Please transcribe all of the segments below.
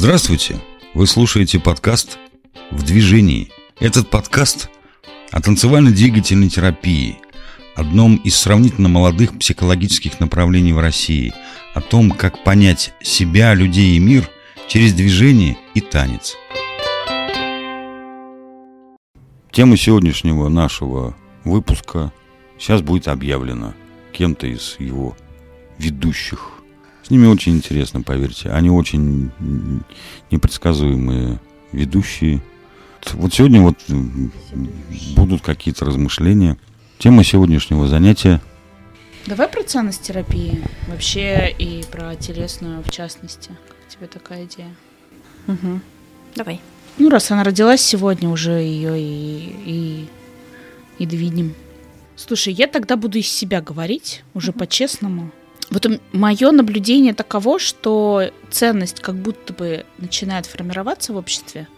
Здравствуйте! Вы слушаете подкаст «В движении». Этот подкаст о танцевально-двигательной терапии, одном из сравнительно молодых психологических направлений в России, о том, как понять себя, людей и мир через движение и танец. Тема сегодняшнего нашего выпуска сейчас будет объявлена кем-то из его ведущих. С ними очень интересно, поверьте. Они очень непредсказуемые ведущие. Вот сегодня вот будут какие-то размышления. Тема сегодняшнего занятия. Давай про ценность терапии вообще и про телесную в частности. Как тебе такая идея? Угу. Давай. Ну, раз она родилась сегодня, уже ее и, и, и двинем. Слушай, я тогда буду из себя говорить, уже uh по-честному. Вот мое наблюдение таково, что ценность как будто бы начинает формироваться в обществе,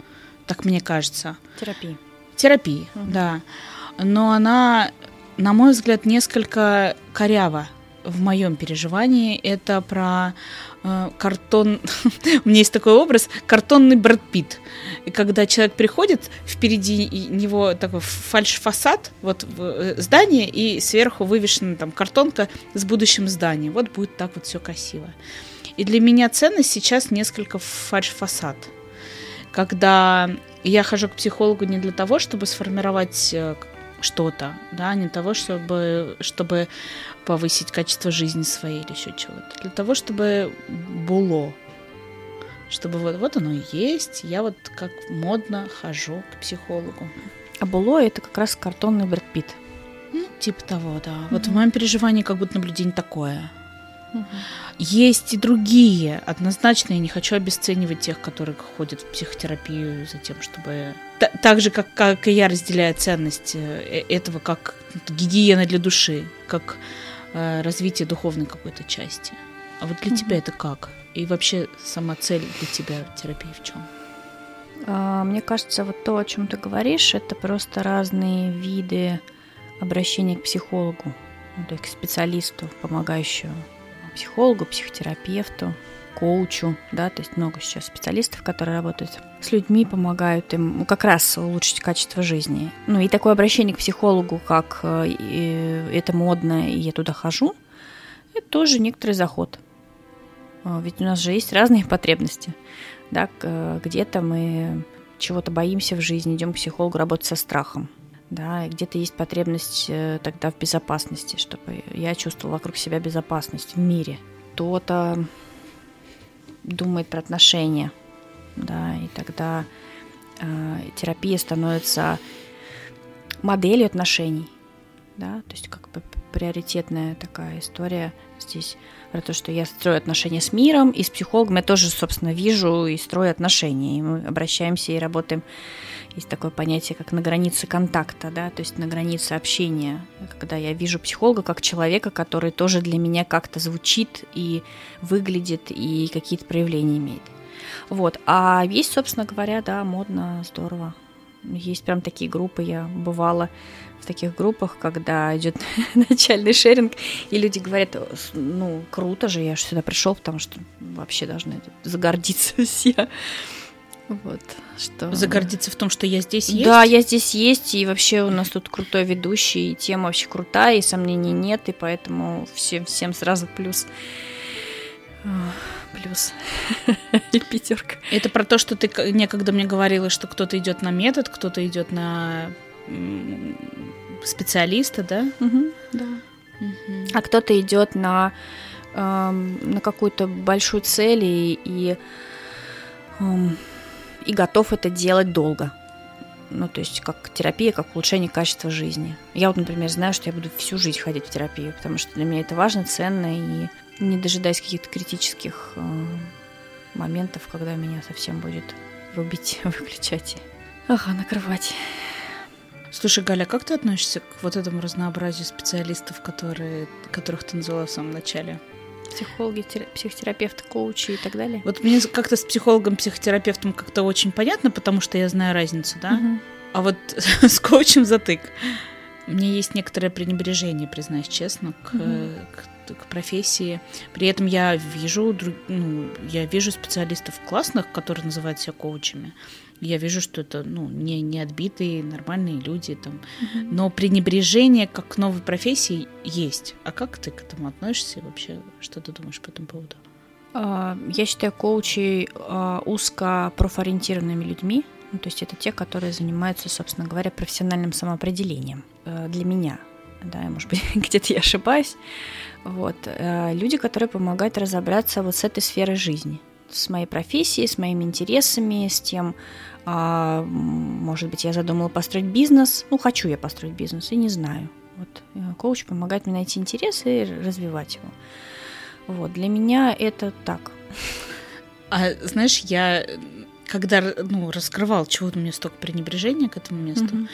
так мне кажется. Терапии. Терапии, uh да. Но она, на мой взгляд, несколько корява в моем переживании. Это про картон... У меня есть такой образ, картонный Брэд Питт. И когда человек приходит, впереди него такой фальш-фасад, вот э, здание, и сверху вывешена там картонка с будущим зданием. Вот будет так вот все красиво. И для меня ценность сейчас несколько фальш-фасад. Когда я хожу к психологу не для того, чтобы сформировать э, что-то, да, не того, чтобы, чтобы повысить качество жизни своей или еще чего-то. Для того, чтобы было, чтобы вот, вот оно и есть. Я вот как модно хожу к психологу. А было это как раз картонный Брэд Питт. Ну, типа того, да. Mm-hmm. Вот в моем переживании как будто наблюдение такое. Mm-hmm. Есть и другие. Однозначно я не хочу обесценивать тех, которые ходят в психотерапию за тем, чтобы... Т- так же, как, как и я разделяю ценность э, этого как гигиена для души, как э, развитие духовной какой-то части. А вот для mm-hmm. тебя это как? И вообще сама цель для тебя терапии в чем? А, мне кажется, вот то, о чем ты говоришь, это просто разные виды обращения к психологу, ну, то есть к специалисту, помогающему психологу, психотерапевту, коучу, да, то есть много сейчас специалистов, которые работают с людьми, помогают им как раз улучшить качество жизни. Ну и такое обращение к психологу, как э, это модно, и я туда хожу, это тоже некоторый заход. А, ведь у нас же есть разные потребности. Да, где-то мы чего-то боимся в жизни, идем к психологу работать со страхом. Да, где-то есть потребность э, тогда в безопасности, чтобы я чувствовала вокруг себя безопасность в мире. Кто-то думает про отношения, да, и тогда э, терапия становится моделью отношений, да, то есть как бы приоритетная такая история здесь про то, что я строю отношения с миром, и с психологом я тоже, собственно, вижу и строю отношения, и мы обращаемся и работаем. Есть такое понятие, как на границе контакта, да, то есть на границе общения, когда я вижу психолога как человека, который тоже для меня как-то звучит и выглядит, и какие-то проявления имеет. Вот. А есть, собственно говоря, да, модно, здорово. Есть прям такие группы, я бывала в таких группах, когда идет начальный шеринг, и люди говорят, ну, круто же, я же сюда пришел, потому что вообще должны загордиться все. Вот, что... Загордиться в том, что я здесь есть? Да, я здесь есть, и вообще у нас тут крутой ведущий, и тема вообще крутая, и сомнений нет, и поэтому всем, всем сразу плюс. Плюс и пятерка. Это про то, что ты некогда мне говорила, что кто-то идет на метод, кто-то идет на специалиста, да? Угу, да. Угу. А кто-то идет на, эм, на какую-то большую цель и, и, эм, и готов это делать долго. Ну, то есть как терапия, как улучшение качества жизни. Я вот, например, знаю, что я буду всю жизнь ходить в терапию, потому что для меня это важно, ценно, и не дожидаясь каких-то критических э, моментов, когда меня совсем будет рубить, выключать ага, накрывать. Слушай, Галя, как ты относишься к вот этому разнообразию специалистов, которые, которых ты назвала в самом начале? Психологи, психотерапевты, коучи и так далее. Вот мне как-то с психологом, психотерапевтом как-то очень понятно, потому что я знаю разницу, да? Угу. А вот с коучем затык. Мне есть некоторое пренебрежение, признаюсь честно, к, mm-hmm. к, к профессии. При этом я вижу, ну, я вижу специалистов классных, которые называют себя коучами. Я вижу, что это ну, не, не отбитые, нормальные люди. Там. Mm-hmm. Но пренебрежение как к новой профессии есть. А как ты к этому относишься вообще? Что ты думаешь по этому поводу? А, я считаю коучей а, узко профориентированными людьми. Ну, то есть это те, которые занимаются, собственно говоря, профессиональным самоопределением э, для меня. Да, может быть, где-то я ошибаюсь. Вот. Э, люди, которые помогают разобраться вот с этой сферой жизни, с моей профессией, с моими интересами, с тем, а, может быть, я задумала построить бизнес. Ну, хочу я построить бизнес и не знаю. Вот. Э, коуч помогает мне найти интерес и развивать его. Вот. Для меня это так. А знаешь, я когда ну, раскрывал, чего у меня столько пренебрежения к этому месту,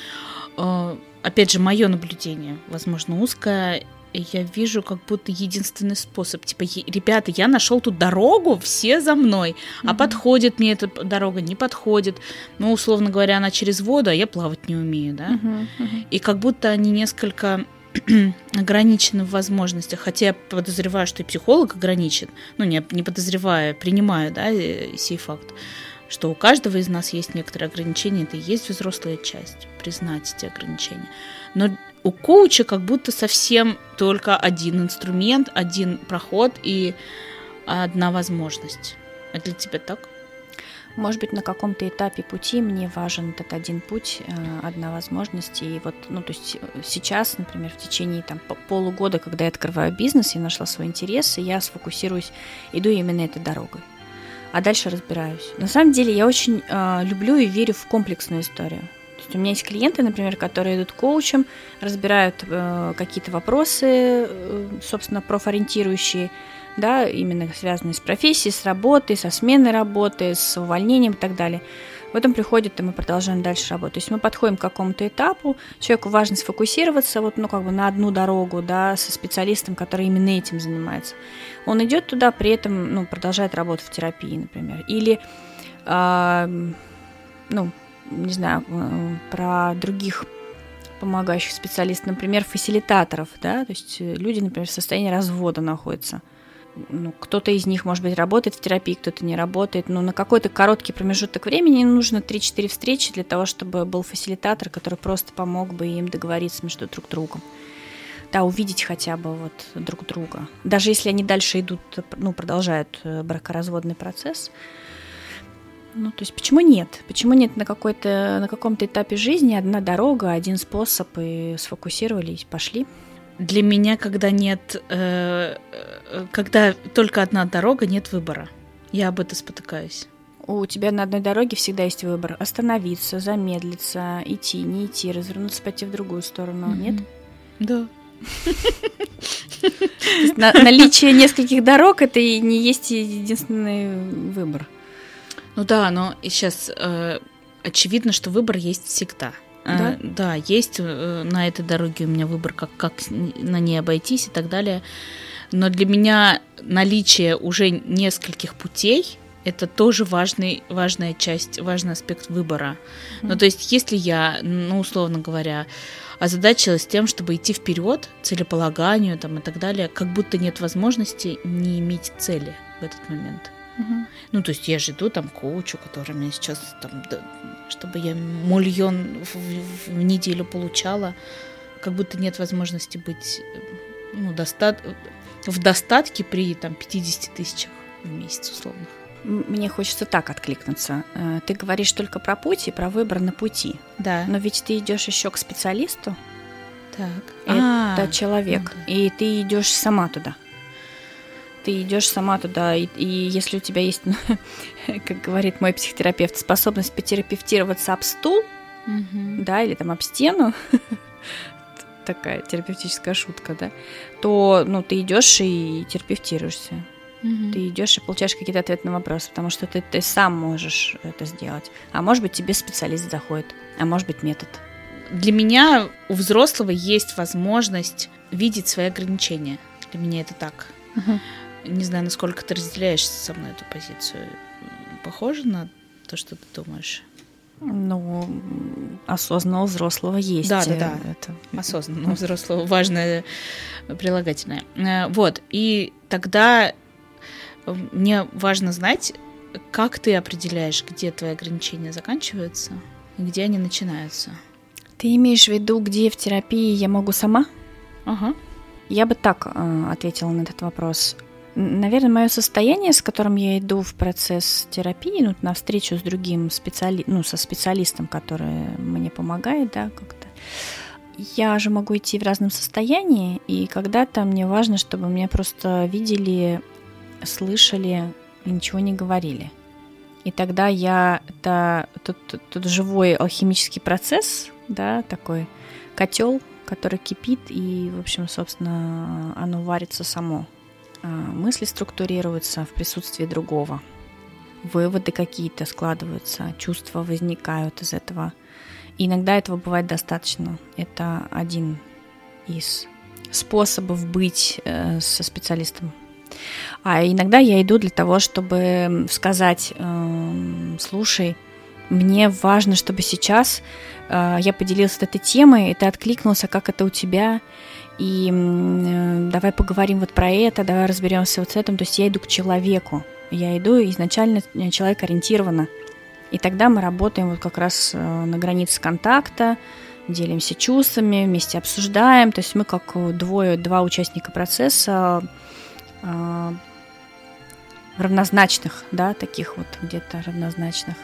mm-hmm. опять же, мое наблюдение, возможно, узкое, я вижу как будто единственный способ. Типа, ребята, я нашел тут дорогу, все за мной. Mm-hmm. А подходит мне эта дорога, не подходит. Ну, условно говоря, она через воду, а я плавать не умею, да. Mm-hmm. Mm-hmm. И как будто они несколько ограничены в возможностях, хотя я подозреваю, что и психолог ограничен, ну, не, не подозревая, принимаю, да, э, сей факт что у каждого из нас есть некоторые ограничения, это и есть взрослая часть, признать эти ограничения. Но у коуча как будто совсем только один инструмент, один проход и одна возможность. А для тебя так? Может быть, на каком-то этапе пути мне важен этот один путь, э, одна возможность. И вот, ну, то есть э, сейчас, например, в течение там, полугода, когда я открываю бизнес, я нашла свой интерес, и я сфокусируюсь, иду именно этой дорогой а дальше разбираюсь. На самом деле я очень э, люблю и верю в комплексную историю. То есть у меня есть клиенты, например, которые идут коучем, разбирают э, какие-то вопросы, э, собственно, профориентирующие, да, именно связанные с профессией, с работой, со сменой работы, с увольнением и так далее. Потом приходит, и мы продолжаем дальше работать. То есть мы подходим к какому-то этапу, человеку важно сфокусироваться вот, ну, как бы на одну дорогу, да, со специалистом, который именно этим занимается. Он идет туда, при этом, ну, продолжает работать в терапии, например. Или, э, ну, не знаю, э, про других помогающих специалистов, например, фасилитаторов, да, то есть люди, например, в состоянии развода находятся – ну, кто-то из них, может быть, работает в терапии, кто-то не работает, но на какой-то короткий промежуток времени нужно 3-4 встречи для того, чтобы был фасилитатор, который просто помог бы им договориться между друг другом. Да, увидеть хотя бы вот друг друга. Даже если они дальше идут, ну, продолжают э, бракоразводный процесс, ну, то есть почему нет? Почему нет на, какой-то, на каком-то этапе жизни одна дорога, один способ, и сфокусировались, пошли? Для меня, когда нет, э, э, когда только одна дорога, нет выбора. Я об этом спотыкаюсь. У тебя на одной дороге всегда есть выбор. Остановиться, замедлиться, идти, не идти, развернуться, пойти в другую сторону, mm-hmm. нет? Да. Наличие нескольких дорог это и не есть единственный выбор. Ну да, но сейчас э, очевидно, что выбор есть всегда. А, да? да, есть э, на этой дороге у меня выбор, как, как на ней обойтись и так далее. Но для меня наличие уже нескольких путей это тоже важный, важная часть, важный аспект выбора. Mm-hmm. Ну, то есть, если я, ну, условно говоря, озадачилась тем, чтобы идти вперед, целеполаганию там, и так далее, как будто нет возможности не иметь цели в этот момент. Угу. Ну, то есть я же иду там коучу, который мне сейчас там, да, чтобы я миллион в, в, в неделю получала, как будто нет возможности быть ну, достат в достатке при там 50 тысячах в месяц условно. Мне хочется так откликнуться. Э, ты говоришь только про путь и про выбор на пути. Да. Но ведь ты идешь еще к специалисту. Так. Это А-а-а. человек. Ну, да. И ты идешь сама туда ты идешь сама туда, и, и если у тебя есть, как говорит мой психотерапевт, способность потерапевтироваться об стул, угу. да, или там об стену, такая терапевтическая шутка, да, то, ну, ты идешь и терапевтируешься. Угу. Ты идешь и получаешь какие-то ответы на вопросы, потому что ты, ты сам можешь это сделать. А может быть, тебе специалист заходит, а может быть, метод. Для меня у взрослого есть возможность видеть свои ограничения. Для меня это так. Угу. Не знаю, насколько ты разделяешь со мной эту позицию. Похоже на то, что ты думаешь? Ну, осознанного взрослого есть. Да, да, да. Это... Осознанного взрослого важное прилагательное. Э, вот. И тогда мне важно знать, как ты определяешь, где твои ограничения заканчиваются и где они начинаются. Ты имеешь в виду, где в терапии я могу сама? Ага. Я бы так э, ответила на этот вопрос. Наверное, мое состояние, с которым я иду в процесс терапии, ну, на встречу с другим специали... ну, со специалистом, который мне помогает, да, как-то. Я же могу идти в разном состоянии, и когда-то мне важно, чтобы меня просто видели, слышали и ничего не говорили. И тогда я это тут, тут живой алхимический процесс, да, такой котел, который кипит, и, в общем, собственно, оно варится само. А, мысли структурируются в присутствии другого. Выводы какие-то складываются, чувства возникают из этого. И иногда этого бывает достаточно. Это один из способов быть э, со специалистом. А иногда я иду для того, чтобы сказать, э, слушай, мне важно, чтобы сейчас э, я поделился этой темой, и ты откликнулся, как это у тебя, и э, давай поговорим вот про это, давай разберемся вот с этим. То есть я иду к человеку, я иду изначально человек ориентированно. И тогда мы работаем вот как раз э, на границе контакта, делимся чувствами, вместе обсуждаем. То есть мы как двое, два участника процесса э, равнозначных, да, таких вот где-то равнозначных.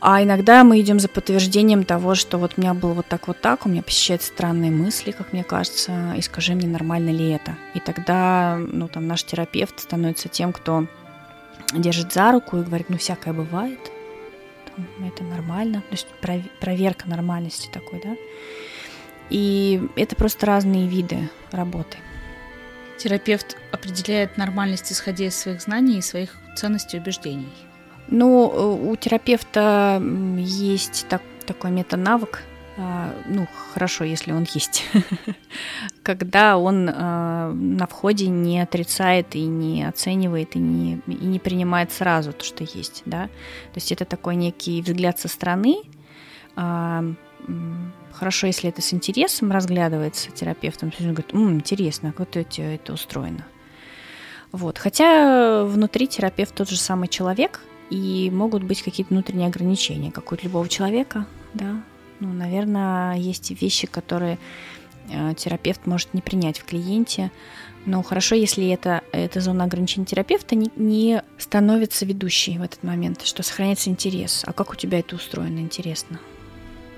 А иногда мы идем за подтверждением того, что вот у меня было вот так, вот так, у меня посещают странные мысли, как мне кажется, и скажи мне, нормально ли это. И тогда, ну, там, наш терапевт становится тем, кто держит за руку и говорит, ну, всякое бывает, это нормально, то есть проверка нормальности такой, да. И это просто разные виды работы. Терапевт определяет нормальность, исходя из своих знаний и своих ценностей и убеждений. Ну, э, у терапевта есть так, такой метанавык, а, ну, хорошо, если он есть, когда он а, на входе не отрицает и не оценивает, и не, и не принимает сразу то, что есть, да. То есть это такой некий взгляд со стороны, а, хорошо, если это с интересом разглядывается терапевтом, он говорит, М, интересно, как это, это устроено. Вот. Хотя внутри терапевт тот же самый человек, и могут быть какие-то внутренние ограничения, как у любого человека, да. Ну, наверное, есть вещи, которые э, терапевт может не принять в клиенте, но хорошо, если это, эта зона ограничения терапевта не, не становится ведущей в этот момент, что сохраняется интерес. А как у тебя это устроено, интересно?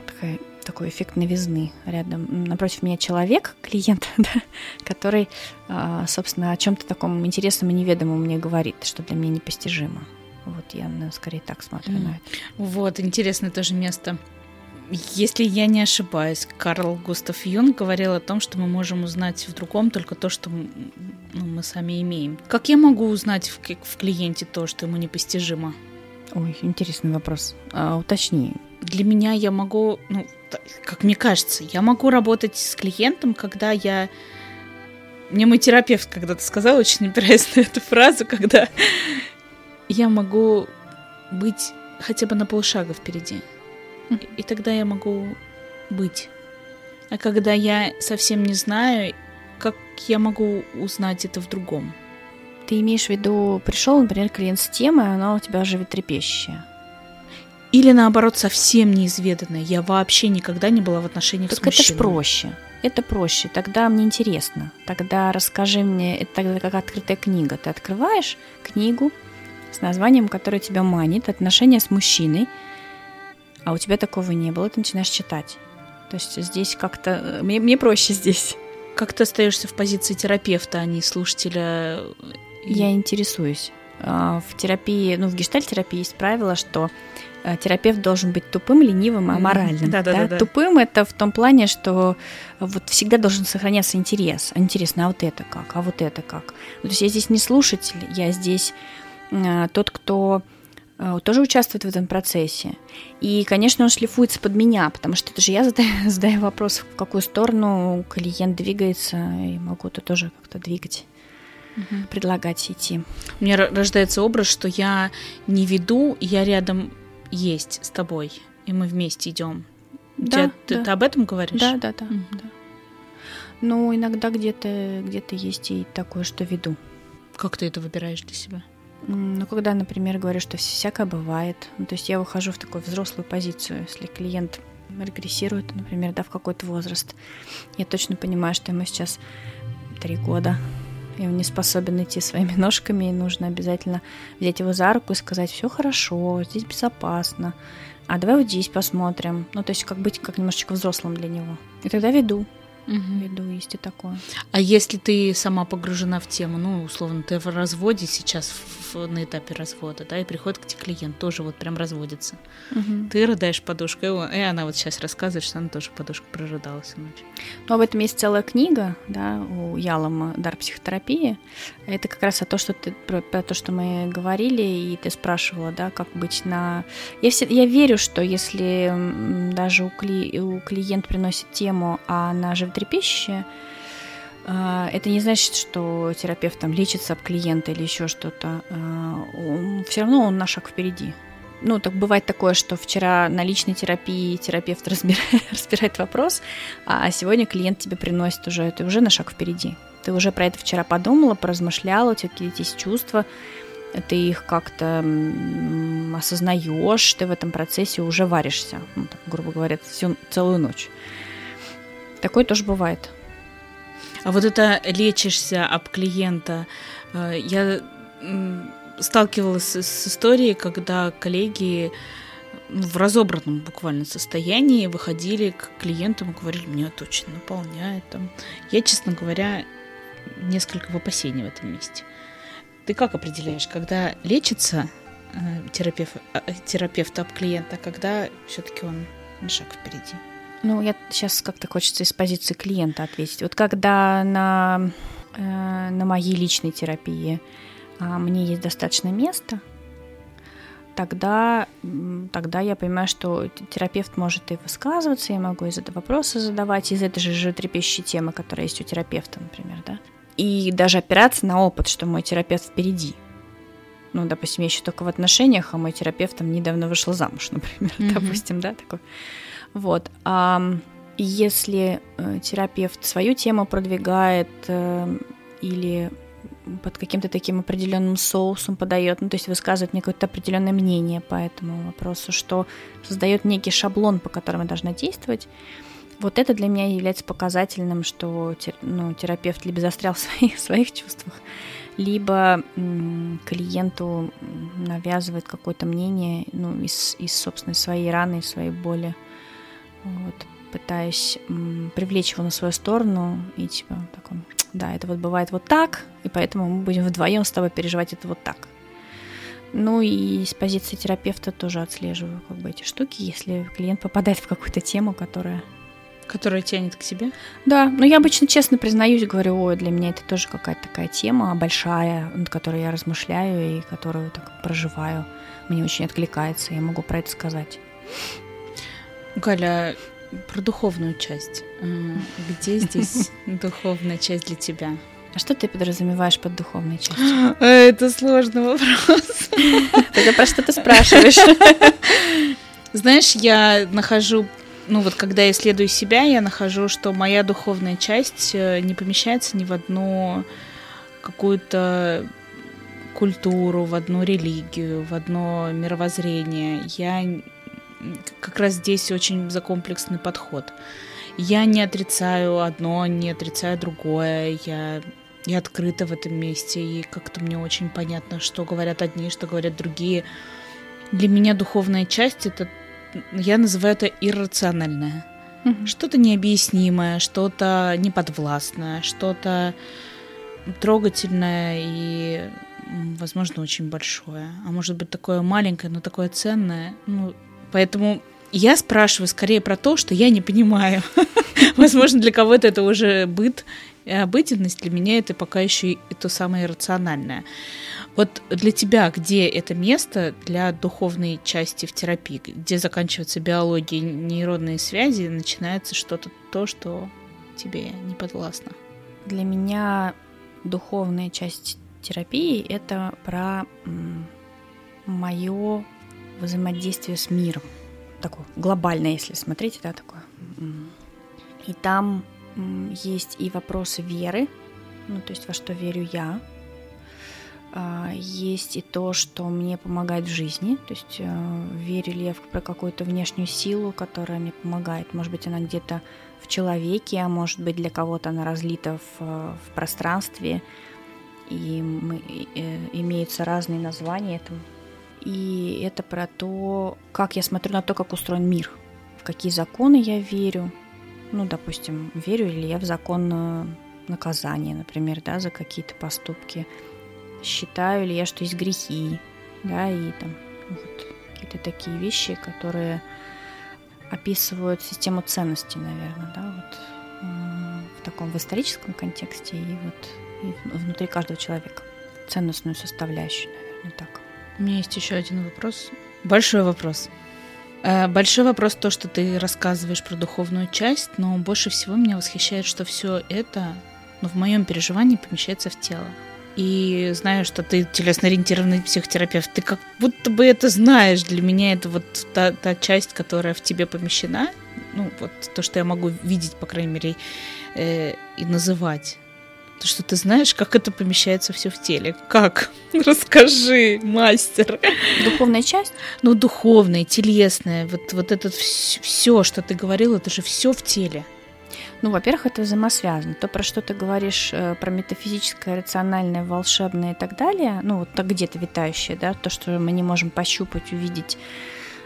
Такая, такой эффект новизны рядом. Напротив меня человек, клиент, да, который, а, собственно, о чем-то таком интересном и неведомом мне говорит, что для меня непостижимо. Вот я скорее так смотрю mm. на это. Вот, интересное тоже место. Если я не ошибаюсь, Карл Густав Юнг говорил о том, что мы можем узнать в другом только то, что ну, мы сами имеем. Как я могу узнать в, в клиенте то, что ему непостижимо? Ой, интересный вопрос. А, уточни. Для меня я могу, ну, как мне кажется, я могу работать с клиентом, когда я мне мой терапевт когда-то сказал очень интересную эту фразу, когда я могу быть хотя бы на полшага впереди. И, тогда я могу быть. А когда я совсем не знаю, как я могу узнать это в другом? Ты имеешь в виду, пришел, например, клиент с темой, а она у тебя животрепещущая. Или наоборот, совсем неизведанная. Я вообще никогда не была в отношениях так с мужчиной. это ж проще. Это проще. Тогда мне интересно. Тогда расскажи мне, это тогда как открытая книга. Ты открываешь книгу, с названием, которое тебя манит, отношения с мужчиной, а у тебя такого не было, ты начинаешь читать. То есть здесь как-то... Э, мне, мне проще здесь. Как ты остаешься в позиции терапевта, а не слушателя? Я интересуюсь. А, в терапии, ну, в гештальтерапии есть правило, что э, терапевт должен быть тупым, ленивым, аморальным. Да, да, да, да. Тупым это в том плане, что вот всегда должен сохраняться интерес. Интересно, а вот это как? А вот это как? То есть я здесь не слушатель, я здесь тот, кто э, тоже участвует в этом процессе. И, конечно, он шлифуется под меня, потому что это же я задаю, задаю вопрос, в какую сторону клиент двигается, и могу это тоже как-то двигать угу. предлагать идти. У меня рождается образ, что я не веду, я рядом есть с тобой, и мы вместе идем. Да, ты, да. ты об этом говоришь? Да, да, да. Мгм. да. Ну, иногда где-то где есть и такое, что веду. Как ты это выбираешь для себя? Ну, когда, например, говорю, что всякое бывает, ну, то есть я выхожу в такую взрослую позицию, если клиент регрессирует, например, да, в какой-то возраст, я точно понимаю, что ему сейчас три года, и он не способен идти своими ножками, и нужно обязательно взять его за руку и сказать, все хорошо, здесь безопасно, а давай вот здесь посмотрим. Ну, то есть как быть как немножечко взрослым для него. И тогда веду, веду, есть и такое. А если ты сама погружена в тему, ну, условно, ты в разводе сейчас, в- на этапе развода, да, и приходит к тебе клиент, тоже вот прям разводится. Ты рыдаешь подушкой, и она вот сейчас рассказывает, что она тоже подушку прорыдала всю ночь. Ну, об этом есть целая книга, да, у Ялома «Дар психотерапии». Это как раз о том, что ты, про, про то, что мы говорили, и ты спрашивала, да, как быть на... Я, все, я верю, что если даже у, кли, у клиент приносит тему, а она животрепещущая, а, это не значит, что терапевт там лечится об клиента или еще что-то. Все равно он на шаг впереди. Ну, так бывает такое, что вчера на личной терапии терапевт разбирает, разбирает вопрос, а сегодня клиент тебе приносит уже, ты уже на шаг впереди. Ты уже про это вчера подумала, поразмышляла, у тебя какие-то есть чувства, ты их как-то осознаешь, ты в этом процессе уже варишься, ну, так, грубо говоря, всю целую ночь. Такое тоже бывает. А вот это лечишься об клиента, э, я сталкивалась с, историей, когда коллеги ну, в разобранном буквально состоянии выходили к клиентам и говорили, меня это очень наполняет. Там. Я, честно говоря, несколько в опасении в этом месте. Ты как определяешь, когда лечится э, терапевт, э, терапевт об клиента, а когда все-таки он на шаг впереди? Ну, я сейчас как-то хочется из позиции клиента ответить. Вот когда на, э, на моей личной терапии а, мне есть достаточно места, тогда, тогда я понимаю, что терапевт может и высказываться, я могу и зада- вопросы задавать из этой же животрепещущей темы, которая есть у терапевта, например, да. И даже опираться на опыт, что мой терапевт впереди. Ну, допустим, я еще только в отношениях, а мой терапевт там недавно вышел замуж, например, Мгм. допустим, да, такой. Вот. А если э, терапевт свою тему продвигает э, или под каким-то таким определенным соусом подает, ну, то есть высказывает мне какое-то определенное мнение по этому вопросу, что создает некий шаблон, по которому я должна действовать, вот это для меня является показательным, что ну, терапевт либо застрял в своих, своих чувствах, либо клиенту навязывает какое-то мнение ну, из, из собственной своей раны, из своей боли, вот, пытаясь м, привлечь его на свою сторону и типа такой, да, это вот бывает вот так, и поэтому мы будем вдвоем с тобой переживать это вот так. Ну и с позиции терапевта тоже отслеживаю как бы эти штуки, если клиент попадает в какую-то тему, которая Которая тянет к себе? да, но я обычно честно признаюсь, говорю, ой, для меня это тоже какая-то такая тема большая, над которой я размышляю и которую так проживаю. Мне очень откликается, я могу про это сказать. Галя, про духовную часть. Э, Где здесь духовная часть для тебя? А что ты подразумеваешь под духовной частью? Это сложный вопрос. Тогда про что ты спрашиваешь? Знаешь, я нахожу, ну вот когда я исследую себя, я нахожу, что моя духовная часть э, не помещается ни в одну какую-то культуру, в одну религию, в одно мировоззрение. Я как раз здесь очень закомплексный подход. Я не отрицаю одно, не отрицаю другое. Я, я открыта в этом месте, и как-то мне очень понятно, что говорят одни, что говорят другие. Для меня духовная часть это, я называю это иррациональное. Мгм. Что-то необъяснимое, что-то неподвластное, что-то трогательное и, возможно, очень большое. А может быть, такое маленькое, но такое ценное. Ну, поэтому я спрашиваю скорее про то, что я не понимаю. Возможно, для кого-то это уже быт и обыденность, для меня это пока еще и то самое иррациональное. Вот для тебя где это место для духовной части в терапии? Где заканчивается биология, нейронные связи, начинается что-то то, что тебе не подвластно? Для меня духовная часть терапии это про мое взаимодействие с миром. Такое глобальное, если смотреть, да, такое. И там есть и вопросы веры, ну, то есть во что верю я, а, есть и то, что мне помогает в жизни, то есть э, верю ли я в какую-то внешнюю силу, которая мне помогает. Может быть, она где-то в человеке, а может быть, для кого-то она разлита в, в пространстве, и мы, э, имеются разные названия этому. И это про то, как я смотрю на то, как устроен мир, в какие законы я верю. Ну, допустим, верю ли я в закон наказания, например, да, за какие-то поступки – считаю ли я, что есть грехи, да, и там вот, какие-то такие вещи, которые описывают систему ценностей, наверное, да, вот в таком в историческом контексте и вот и внутри каждого человека ценностную составляющую, наверное, так. У меня есть еще один вопрос, большой вопрос. Э, большой вопрос то, что ты рассказываешь про духовную часть, но больше всего меня восхищает, что все это, ну, в моем переживании помещается в тело и знаю, что ты телесно-ориентированный психотерапевт, ты как будто бы это знаешь. Для меня это вот та, та часть, которая в тебе помещена, ну, вот то, что я могу видеть, по крайней мере, э, и называть. То, что ты знаешь, как это помещается все в теле. Как? Расскажи, мастер. Духовная часть? Ну, духовная, телесная. Вот, вот это все, что ты говорил, это же все в теле. Ну, во-первых, это взаимосвязано. То, про что ты говоришь, э, про метафизическое, рациональное, волшебное и так далее, ну, вот так где-то витающее, да, то, что мы не можем пощупать, увидеть,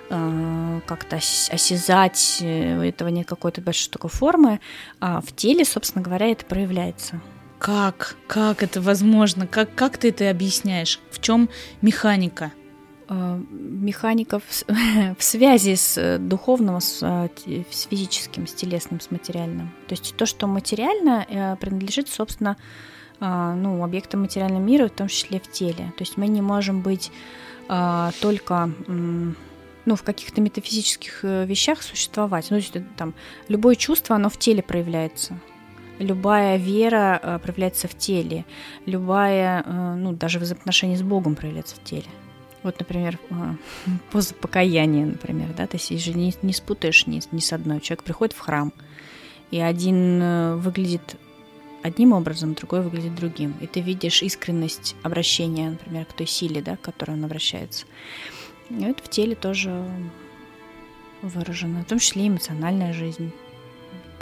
э, как-то осязать, э, этого нет какой-то большой такой формы, а в теле, собственно говоря, это проявляется. Как? Как это возможно? Как, как ты это объясняешь? В чем механика? Э, механиков в связи с э, духовным, с, э, с физическим, с телесным, с материальным. То есть то, что материально, принадлежит, собственно, ну, объектам материального мира, в том числе в теле. То есть мы не можем быть только ну, в каких-то метафизических вещах существовать. Ну, то есть там любое чувство, оно в теле проявляется. Любая вера проявляется в теле. Любая, ну, даже взаимоотношение с Богом проявляется в теле. Вот, например, а, поза покаяния, например, да, ты же не, не спутаешь ни, ни с одной. Человек приходит в храм, и один э, выглядит одним образом, другой выглядит другим. И ты видишь искренность обращения, например, к той силе, да, к которой он обращается. И это в теле тоже выражено, в том числе эмоциональная жизнь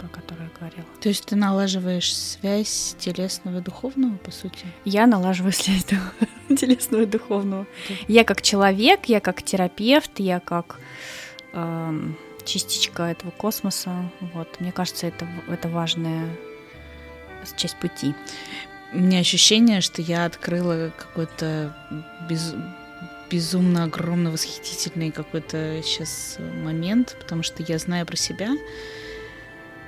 про которую я говорила. То есть ты налаживаешь связь телесного и духовного, по сути? Я налаживаю связь телесного и духовного. Я как человек, я как терапевт, я как э, частичка этого космоса. Вот, мне кажется, это, это важная часть пути. У меня ощущение, что я открыла какой-то без, безумно огромно восхитительный какой-то сейчас момент, потому что я знаю про себя,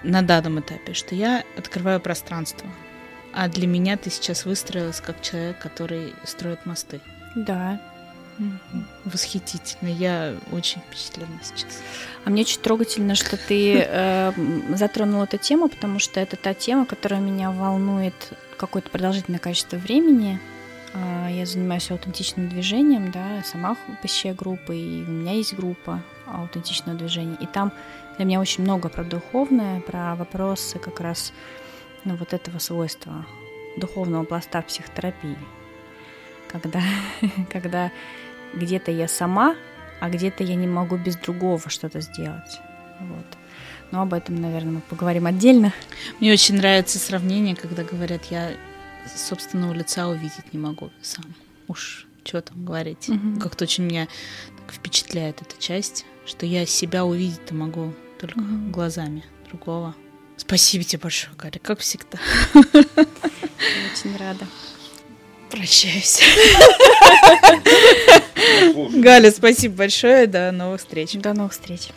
на данном этапе, что я открываю пространство. А для меня ты сейчас выстроилась как человек, который строит мосты. Да. Восхитительно. Я очень впечатлена сейчас. А мне очень трогательно, что ты э, затронула эту тему, потому что это та тема, которая меня волнует какое-то продолжительное количество времени. Э, я занимаюсь аутентичным движением, да, сама посещаю группы, и у меня есть группа аутентичного движения. И там для меня очень много про духовное, про вопросы как раз ну, вот этого свойства духовного пласта психотерапии. Когда, когда где-то я сама, а где-то я не могу без другого что-то сделать. Вот. Но об этом, наверное, мы поговорим отдельно. Мне очень нравится сравнение, когда говорят, я собственного лица увидеть не могу сам. Уж что там говорить. Угу. Как-то очень меня впечатляет эта часть, что я себя увидеть-то могу только угу. глазами другого. Спасибо тебе большое, Галя, как всегда. Я очень рада. Прощаюсь. Галя, спасибо большое. До новых встреч. До новых встреч.